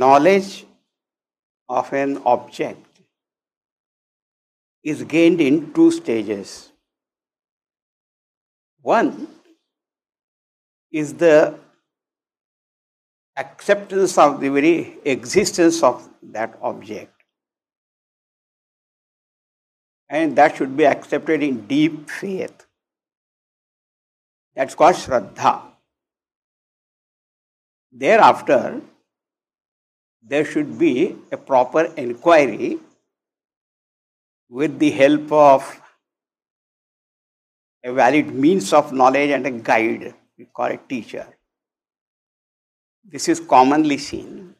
knowledge of an object is gained in two stages. One is the acceptance of the very existence of that object. And that should be accepted in deep faith. That's called Shraddha. Thereafter, there should be a proper inquiry with the help of a valid means of knowledge and a guide, we call it teacher. This is commonly seen.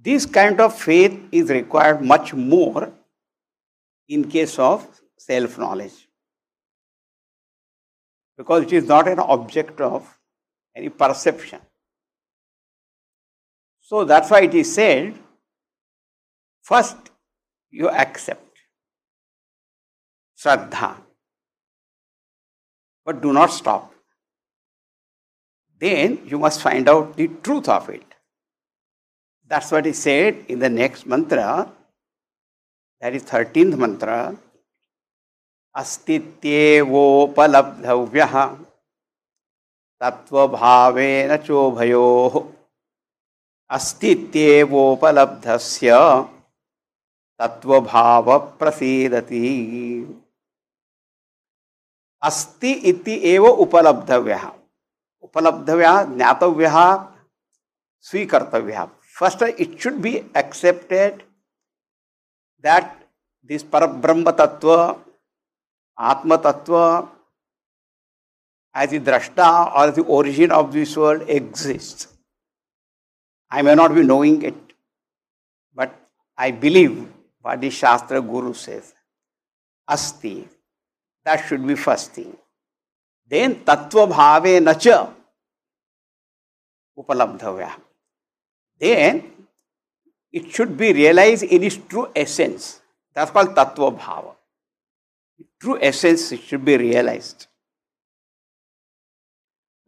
This kind of faith is required much more in case of self knowledge because it is not an object of any perception. So that's why it is said first you accept Shraddha, but do not stop. Then you must find out the truth of it. That's what is said in the next mantra, that is 13th mantra. अस्तित्येवोपलब्धव्यः तत्वभावेन चोभयोः अस्तित्येवोपलब्धस्य तत्वभाव प्रसीदति अस्ति इति एव उपलब्धव्यः उपलब्धव्यः ज्ञातव्यः स्वीकर्तव्यः first it should be accepted that this Parabrahma Tattva, Atma Tattva, as the drashta or the origin of this world exists. I may not be knowing it, but I believe what the Shastra Guru says. Asti. That should be first thing. Then tattva bhave nacha upalabdhavya. Then it should be realized in its true essence. That's called Tattva Bhava. True essence should be realized.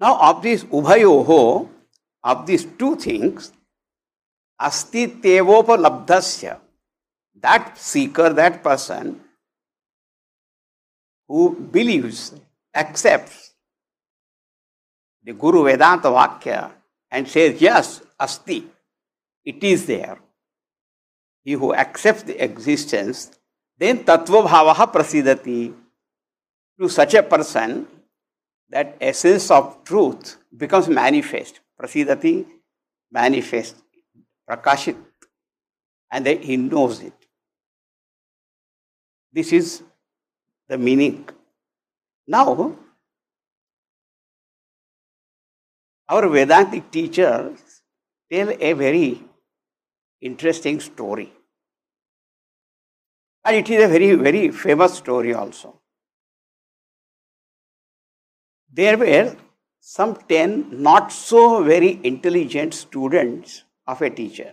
Now, of this Ubhayoho, of these two things, Asti Astitevopalabdhasya, that seeker, that person who believes, accepts the Guru Vedanta Vakya and says, Yes, Asti, it is there. He who accepts the existence, then Tattva Bhavaha Prasidati. To such a person, that essence of truth becomes manifest. Prasidati, manifest, prakashit, and then he knows it. This is the meaning. Now, our Vedantic teachers tell a very interesting story. And it is a very, very famous story also. There were some 10 not so very intelligent students of a teacher.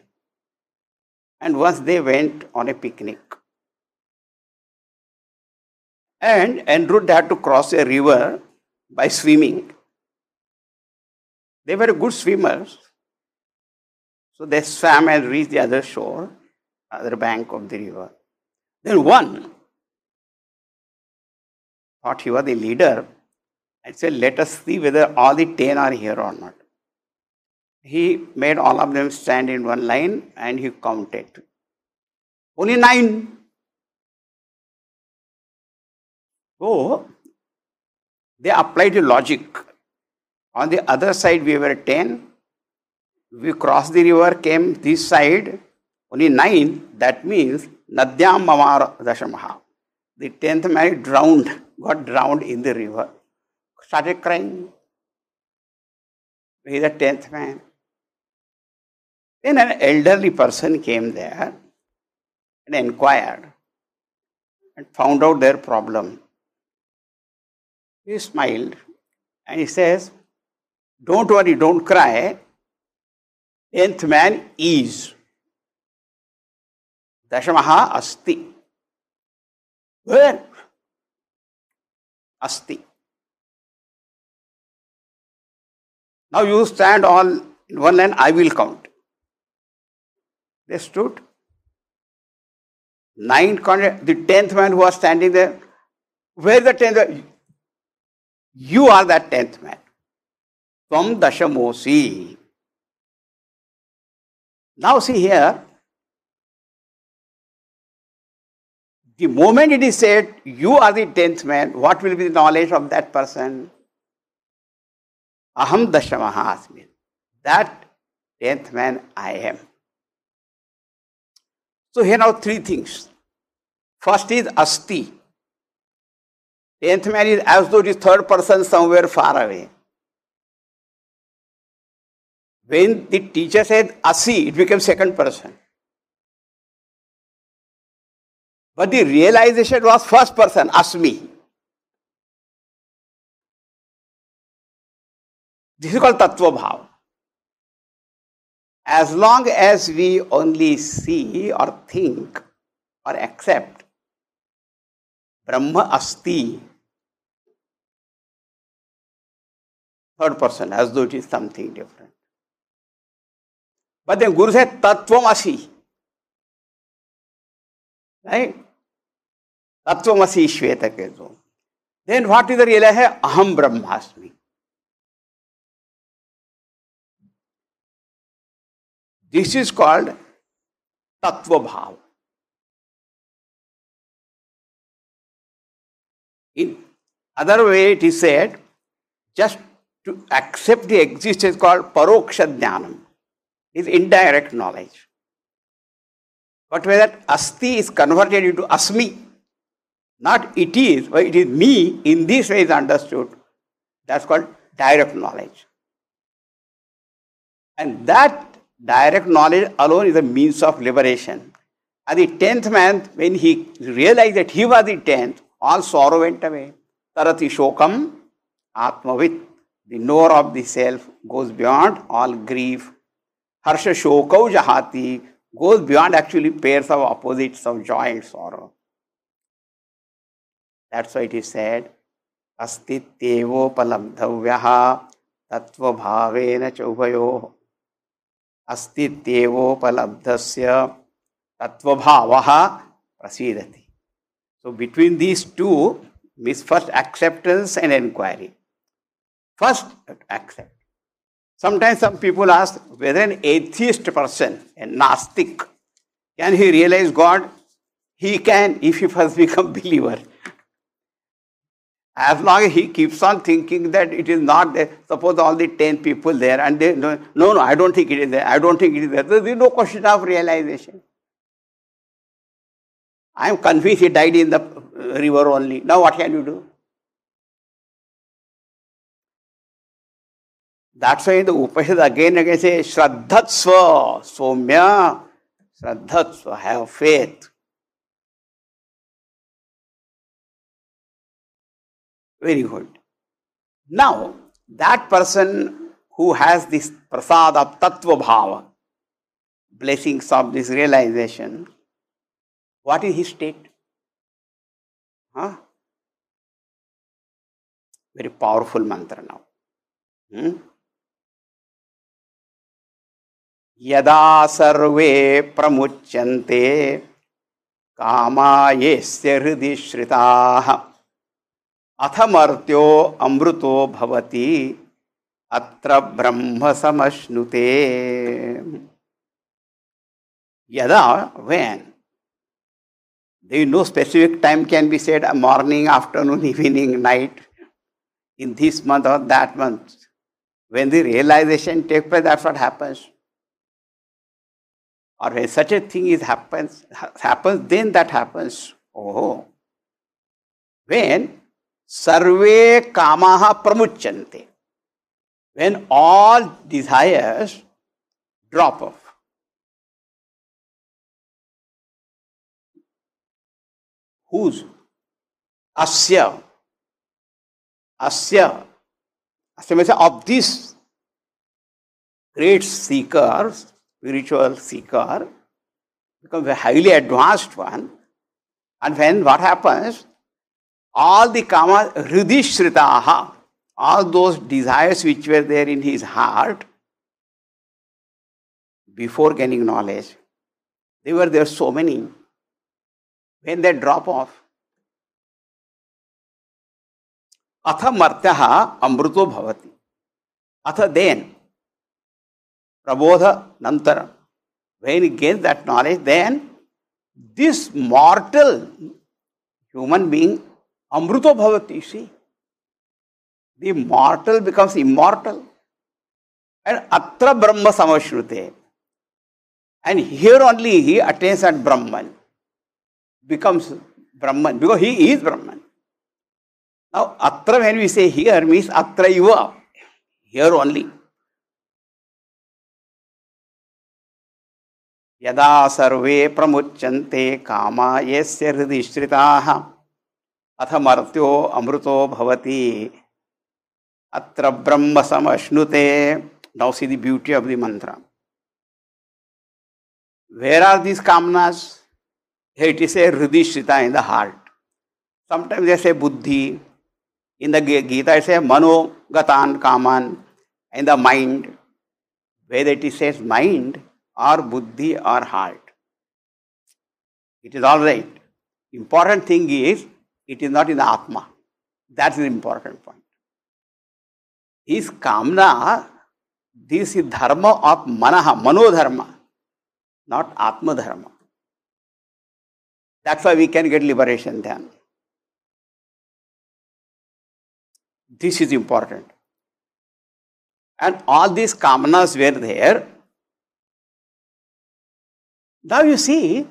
And once they went on a picnic. And en had to cross a river by swimming. They were good swimmers. So they swam and reached the other shore, other bank of the river. Then one thought he was the leader and said, Let us see whether all the ten are here or not. He made all of them stand in one line and he counted. Only nine. So they applied the logic. On the other side, we were ten. We crossed the river, came this side, only nine. That means Nadyam Mamar Dashamaha. The tenth man drowned, got drowned in the river started crying. He's the tenth man. Then an elderly person came there and inquired and found out their problem. He smiled and he says, Don't worry, don't cry. Tenth man is. Dashamaha asti. Where? Asti. Now you stand all in one line, I will count. They stood. Nine, the tenth man who was standing there, where the tenth? You are that tenth man. From Dashamosi. Now see here, the moment it is said, you are the tenth man, what will be the knowledge of that person? Aham Dashamaha Asmi. That tenth man I am. So here now three things. First is Asti. Tenth man is as though is third person somewhere far away. When the teacher said Asi, it became second person. But the realization was first person, Asmi. This is called Tattva Bhav. As long as we only see or think or accept Brahma Asti, third person, as though it is something different. But then Guru said Tatvamasi. Right? तत्वसी श्वेत के जो। Then वाट इधर ये है अहम ब्रह्मास्मि। This is called तत्व भाव in other way it is said just to accept exist is called परोक्ष ज्ञानम is indirect knowledge but way that अस्थि इज़ कन्वर्टेड इन टू अस्मी not it is, but it is me, in this way is understood. That's called direct knowledge. And that direct knowledge alone is a means of liberation. At the tenth man, when he realized that he was the tenth, all sorrow went away. Tarati shokam atmavit. The knower of the self goes beyond all grief. Harsha shokau jahati goes beyond actually pairs of opposites of joy and sorrow. That's why it is said, अस्तित्येवोपलब्धव्यः तत्वभावेन च उभयोः अस्तित्वोपलब्धस्य तत्वभावः प्रसीदति so between these two means first acceptance and inquiry first accept sometimes some people ask whether an atheist person a nastic can he realize god he can if he first become believer as long as he keeps on thinking that it is not there, suppose all the 10 people there and they, no, no, no, I don't think it is there, I don't think it is there. There is no question of realization. I am convinced he died in the uh, river only. Now what can you do? That's why the Upanishad again again say, Shraddhatsva, Somya, Shraddhatsva, have faith. Very good. Now, that person who has this prasad of tattva bhava, blessings of this realization, what is his state? Huh? Very powerful mantra now. Hmm? यदा सर्वे प्रमुच्यन्ते कामायेस्य हृदि श्रिताः अथ मर्त्यो अमृतो भवति, अत्र ब्रह्मसमश्नुते यदा when they no specific time can be said morning afternoon evening night in this month or that month when the realization take place that's what happens or when such a thing is happens happens then that happens ओहो when सर्वे काम प्रमुचंते when all desires drop off whose अस्य अस्य अस्य में से of this great seeker spiritual seeker become highly advanced one and when what happens All the kama hridishritaha, all those desires which were there in his heart before gaining knowledge, they were there so many. When they drop off, अथ मर्त्य अमृतो भवति अथ then Prabodh नंतर when he gains that knowledge then this mortal human being Amruto Bhavati, see. The mortal becomes immortal. And Atra Brahma Samashnute. And here only he attains at Brahman. Becomes Brahman. Because he is Brahman. Now, Atra when we say here means Atra Iva. Here only. Yada sarve pramuchante kama यस्य हृदि अथ मर्त्यो अमृतो भवति। अत्र ब्रह्म समश्नुते। Now see the beauty of the mantra where are these कामनास it is a हृदय श्रिता in the heart sometimes जैसे बुद्धि इन द गीता ऐसे मनोगतान कामन in the mind Veda it is as mind or बुद्धि or heart it is all right important thing is it is not in the Atma. That's an important point. Is kamna, this is dharma of manaha, mano dharma, not Atma dharma. That's why we can get liberation then. This is important. And all these kamanas were there. Now you see,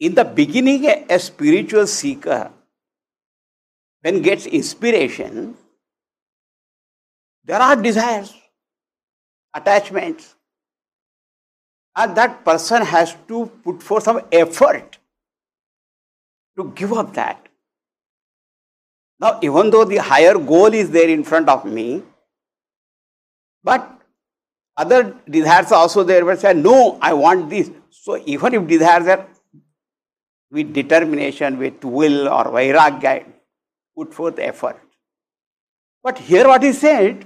in the beginning, a spiritual seeker, when gets inspiration, there are desires, attachments, and that person has to put forth some effort to give up that. Now, even though the higher goal is there in front of me, but other desires are also there, but say, no, I want this. So, even if desires are with determination, with will or vairagya, put forth effort. But here, what he said,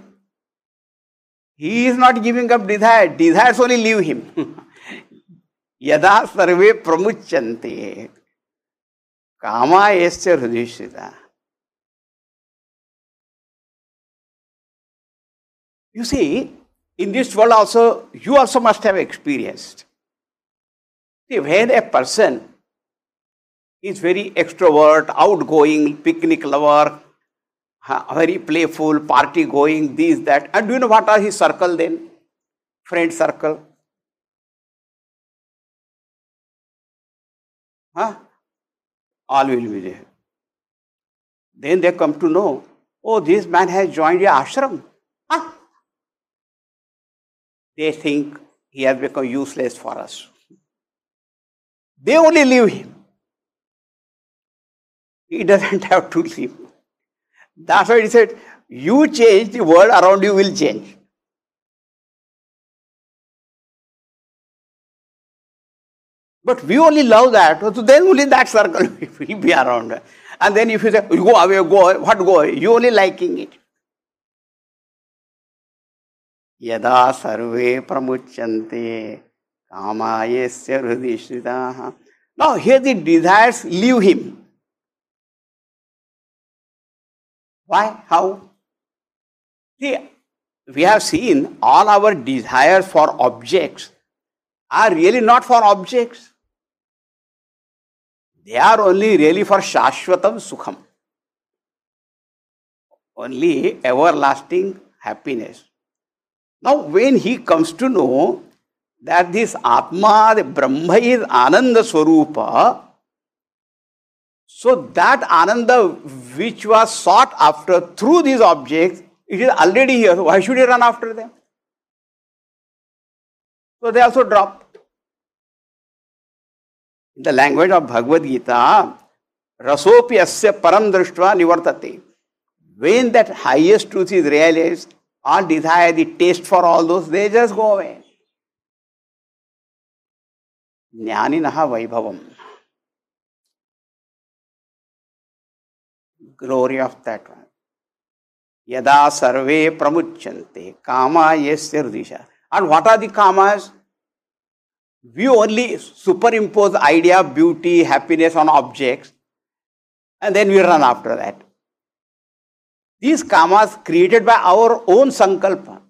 he is not giving up desire, desires only leave him. Yada sarve pramuchante kama yasya hridishita. You see, in this world also, you also must have experienced. See, when a person is very extrovert, outgoing, picnic lover, very playful, party going, this, that, and do you know what are his circle then? Friend circle. Huh? All will be there. Then they come to know, oh, this man has joined your ashram. Huh? they think he has become useless for us. They only leave him. He doesn't have to leave. That's why he said, you change, the world around you will change. But we only love that, so then only that circle will be around. And then if you say, you go away, go away, what go away? You only liking it. यदा सर्वे प्रमुच्यन्ते कामायस्य हृदय श्रिताः Now here the desires leave him. Why? How? See, we have seen all our desires for objects are really not for objects. They are only really for Shashvatam Sukham. Only everlasting happiness. Now, when he comes to know that this Atma, the Brahma is Ananda Swarupa, so that Ananda which was sought after through these objects, it is already here. So Why should he run after them? So they also drop. In the language of Bhagavad Gita, rasopi asya param drishtva nivartate. When that highest truth is realized, all desire, the taste for all those, they just go away. Jnaninaha Vaibhavam. Glory of that one. Yada sarve pramuchante kama yesya And what are the kamas? We only superimpose idea, of beauty, happiness on objects and then we run after that. These kamas created by our own sankalpa,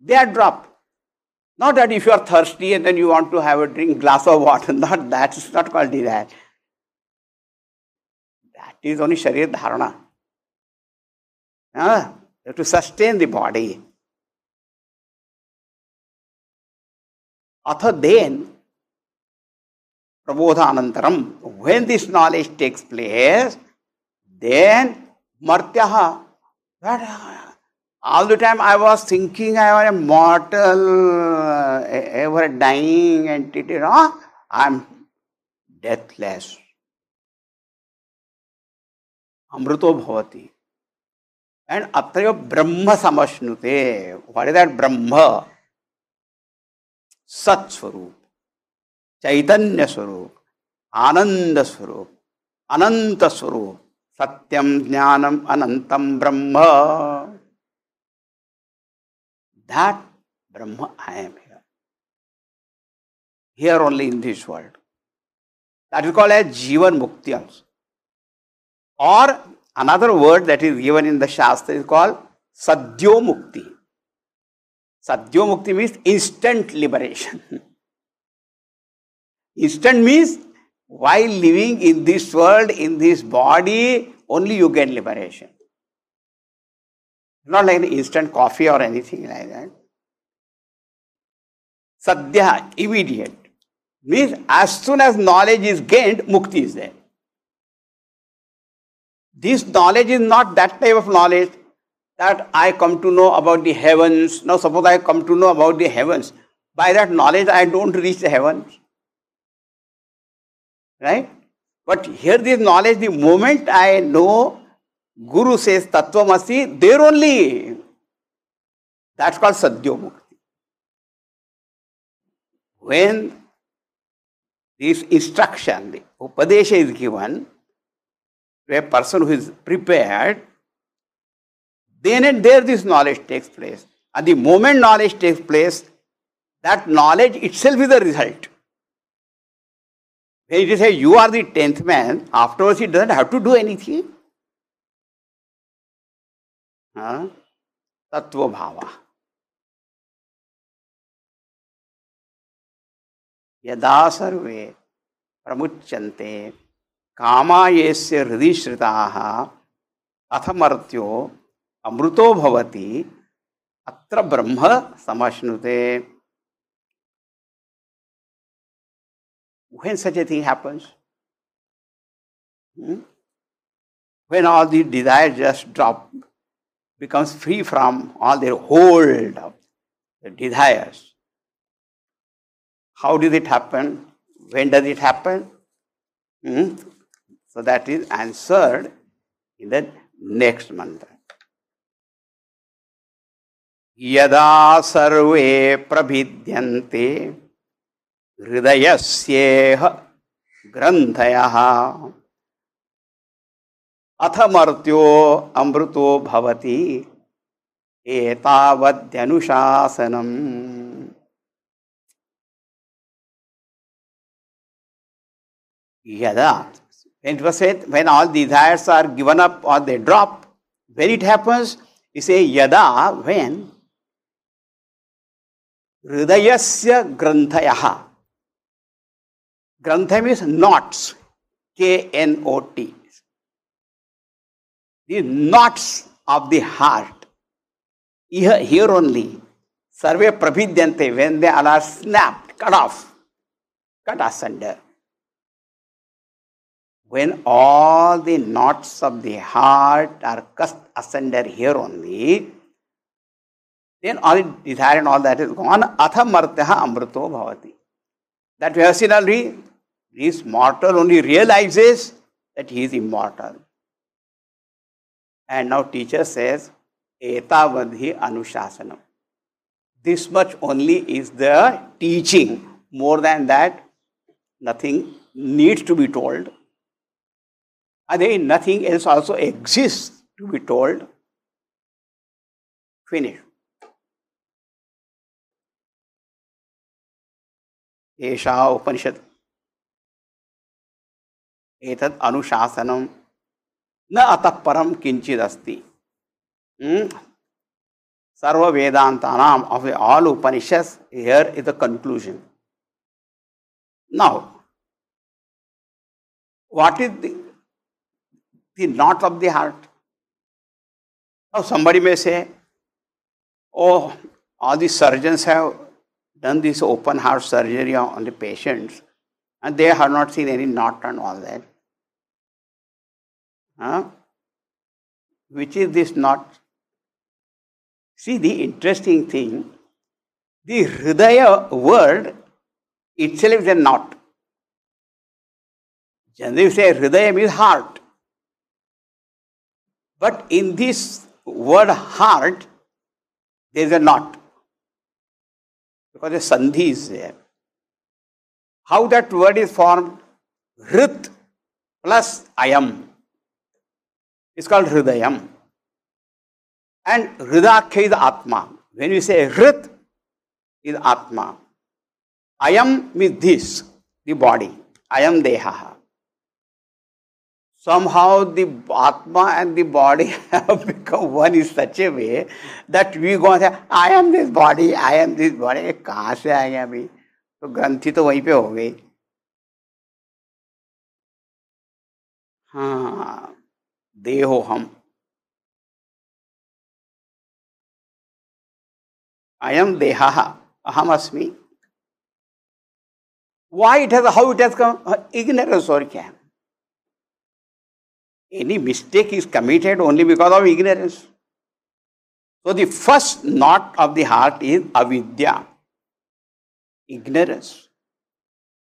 they are dropped. Not that if you are thirsty and then you want to have a drink, glass of water, not that, it's not called desire. Is only Sharir Dharana. Uh, to sustain the body. Atha then, Prabodhanantaram, when this knowledge takes place, then Martyaha, all the time I was thinking I was a mortal, ever dying entity. No, I'm deathless. Amruto bhavati. And atrayo Brahma samashnute. What is that Brahma? Sat Chaitanya Swarup, Ananda Swarup, Ananta Swarup, Satyam Jnanam Anantam Brahma. That Brahma I am here. Here only in this world. That is called as Jivan Mukti also. Or another word that is given in the Shastra is called Sadhyo Mukti. Sadhyo Mukti means instant liberation. instant means while living in this world, in this body, only you get liberation. Not like an instant coffee or anything like that. Sadhya, immediate. Means as soon as knowledge is gained, mukti is there. This knowledge is not that type of knowledge that I come to know about the heavens. Now, suppose I come to know about the heavens. By that knowledge, I don't reach the heavens. Right? But here, this knowledge, the moment I know Guru says Tattvamasi, there only. That's called Sadhyo Mukti. When this instruction, the Upadesha is given a person who is prepared, then and there this knowledge takes place. And the moment knowledge takes place, that knowledge itself is the result. When it is you are the tenth man, afterwards he doesn't have to do anything. तत्व भाव यदा सर्वे प्रमुच्यन्ते कामायेस्य श्रिता अथमर्त्यो अमृतो भवति अत्र ब्रह्म समश्नुते when such a thing happens hmm? when all the desires just drop becomes free from all their hold of the desires. How does it happen? When does it happen? Hmm? So that is answered in the next mantra. यदा सर्वे प्रभिद्यन्ते हृदयस्येह ग्रन्थयः अथ मर्त्यो अमृतो भवति एतावद्यनुशासनम् यदा when it was said when all desires are given up or they drop when it happens you say yada when hridayasya granthayah grantha means knots k n o t the knots of the heart. Here, here only, sarve prabhidyante, when they are snapped, cut off, cut asunder. When all the knots of the heart are cut asunder here only, then all desire and all that is gone. Atha martyaha amrito bhavati. That we have seen already. This mortal only realizes that he is immortal. And now teacher says, Etavadhi Anushasanam. This much only is the teaching. More than that, nothing needs to be told. And then nothing else also exists to be told. Finish. एषा उपनिषत् एतत् अनुशासनं न अतः परं किञ्चिदस्ति सर्ववेदान्तानाम् of all Upanishads, here is the conclusion. Now, what is the, knot of the heart? Now, somebody may say, Oh, all the surgeons have done this open heart surgery on the patients and they have not seen any knot and all that. Huh? Which is this knot? See, the interesting thing, the Hridaya word itself is a knot. Generally, say Hridaya means heart. But in this word heart, there is a knot. Because a sandhi is there. How that word is formed? Hrit plus ayam. It's called Hridayam. And Hridakya is Atma. When we say Hrit is Atma. Ayam means this, the body. Ayam Deha Somehow the Atma and the body have become one in such a way that we go and say, I am this body, I am this body. कहाँ से आ गया अभी तो ग्रंथि तो वहीं पे हो गई हाँ देहो हम अयम देहा अहम अस्मि why it has how it has come ignorance or क्या any mistake is committed only because of ignorance. So the first knot of the heart is avidya ignorance.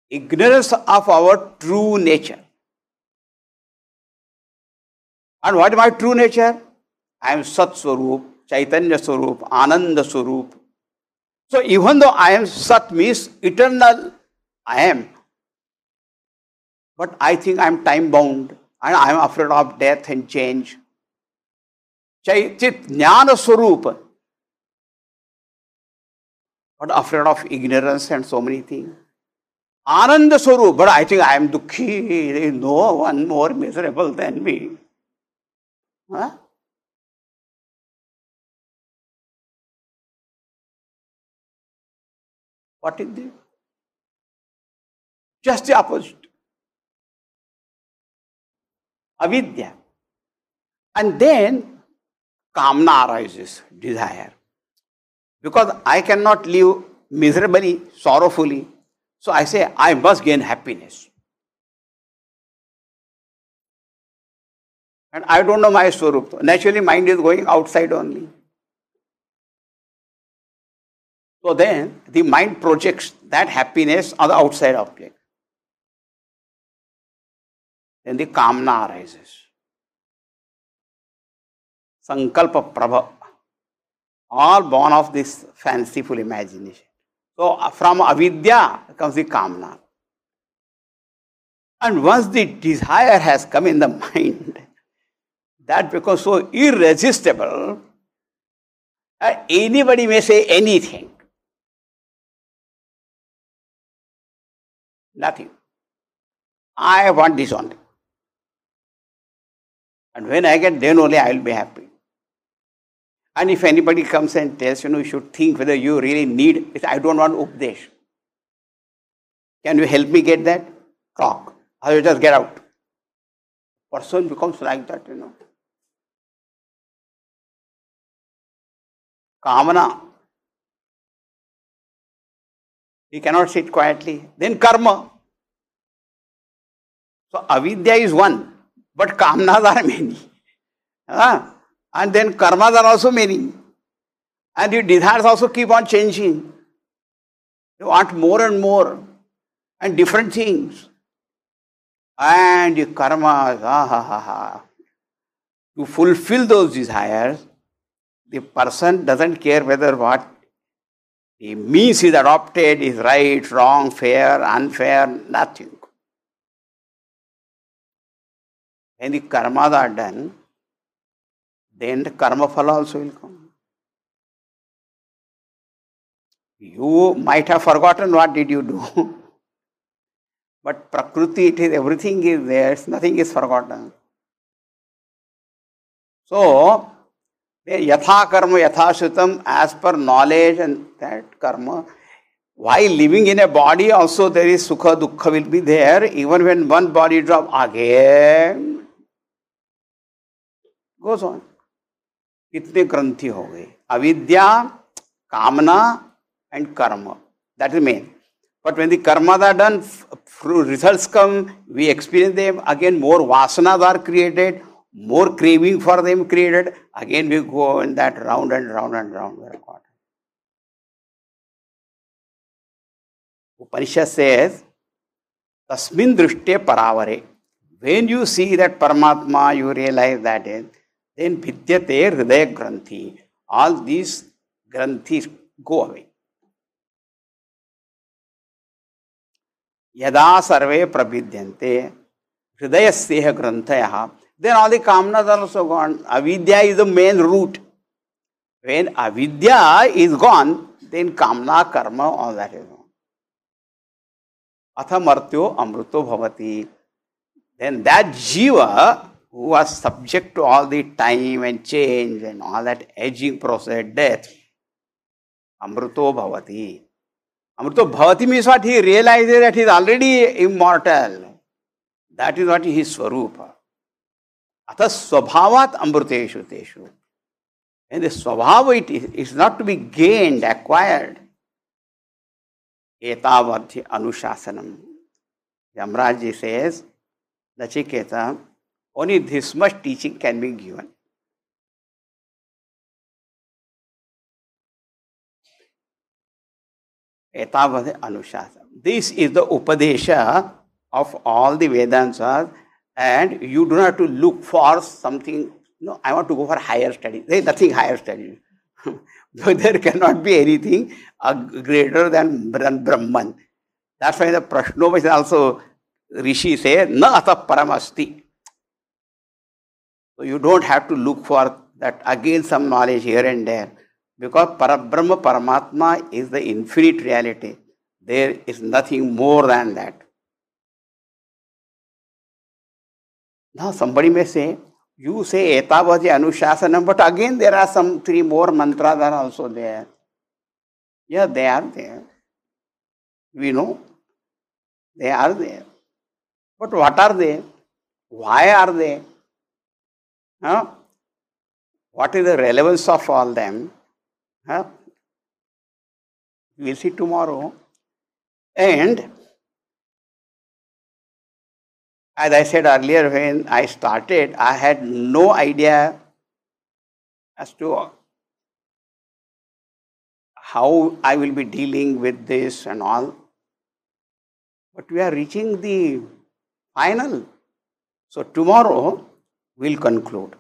Ignorance of our true nature. And what is my true nature? I am sat swarup chaitanya swarup ananda swarup so even though i am sat means eternal I am. But I think I am time bound and I am afraid of death and change. Chit Jnana Swarup. But afraid of ignorance and so many things. Ananda Swarup. But I think I am Dukhi. No one more miserable than me. Huh? What is this? Just the opposite. Avidya. And then kamna arises, desire. Because I cannot live miserably, sorrowfully. So I say, I must gain happiness. And I don't know my swarup. Naturally, mind is going outside only. So then the mind projects that happiness on the outside object. Then the kamna arises. Sankalpa prabha. All born of this fanciful imagination. So from avidya comes the kamna. And once the desire has come in the mind, that becomes so irresistible, uh, anybody may say anything. Nothing. I want this only. And when I get, then only I will be happy. And if anybody comes and tells, you know, you should think whether you really need it, I don't want updesh. Can you help me get that? Talk. Or you just get out. Person becomes like that, you know. Kamana. He cannot sit quietly. Then karma. So avidya is one, but kamnas are many. Uh, and then karmas are also many. And your desires also keep on changing. You want more and more and different things. And your karmas, ah, ha, ha, ha. To fulfill those desires, the person doesn't care whether what he means is adopted is right, wrong, fair, unfair, nothing. When the karmas are done, then the karma phala also will come. You might have forgotten what did you do. but prakriti, it is everything is there, nothing is forgotten. So, yatha karma yatha shutam, as per knowledge and that karma, while living in a body also there is sukha dukkha will be there, even when one body drop again goes on कितने ग्रंथि हो गए? अविद्या, कामना and karma. That is main but when the karma are done result come we experience them again more वासना are created more craving for them created again we go in that round and round and round Upanishad से तस्मिन दृष्टे परावरे when you see that परमात्मा you realize that is then vidyate hridaya granthi. All these granthis go away. यदा सर्वे प्रभिद्यन्ते हृदय से ग्रंथय then all the kamnas are also gone. Avidya is the main root. When avidya is gone, then kamna, karma, all that is gone. Atha martyo amruto bhavati. Then that jiva who was subject to all the time and change and all that aging process, death, Amruto Bhavati. Amruto Bhavati means what? He realizes that he is already immortal. That is what his Swarupa. Swabhavat Amruteshu Teshu. And the Swabhava it is, is not to be gained, acquired. Etavadhi Anushasanam. Yamraji says, Nachiketa, only this much teaching can be given. This is the Upadesha of all the Vedantas, and you do not have to look for something. No, I want to go for higher study. There is nothing higher study. there cannot be anything greater than Brahman. That's why the Prashnova also Rishi say, Na ata paramasti. So you don't have to look for that again some knowledge here and there. Because Parabrahma Paramatma is the infinite reality. There is nothing more than that. Now somebody may say, you say Etavati Anushasanam, but again there are some three more mantras are also there. Yeah, they are there. We know. They are there. But what are they? Why are they? Huh? What is the relevance of all them? Huh? We'll see tomorrow. And as I said earlier, when I started, I had no idea as to how I will be dealing with this and all. But we are reaching the final. So, tomorrow we'll conclude.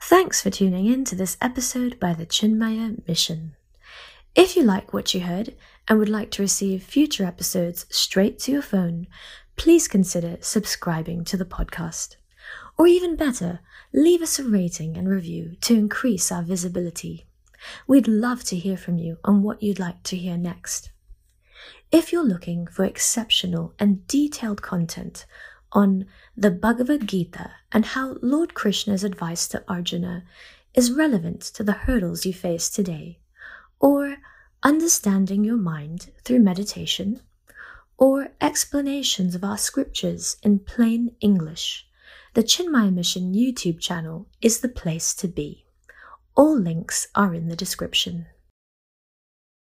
Thanks for tuning in to this episode by the Chinmaya Mission. If you like what you heard and would like to receive future episodes straight to your phone, please consider subscribing to the podcast. Or even better, leave us a rating and review to increase our visibility. We'd love to hear from you on what you'd like to hear next. If you're looking for exceptional and detailed content on the Bhagavad Gita and how Lord Krishna's advice to Arjuna is relevant to the hurdles you face today, or understanding your mind through meditation, or explanations of our scriptures in plain English, the Chinmaya Mission YouTube channel is the place to be. All links are in the description.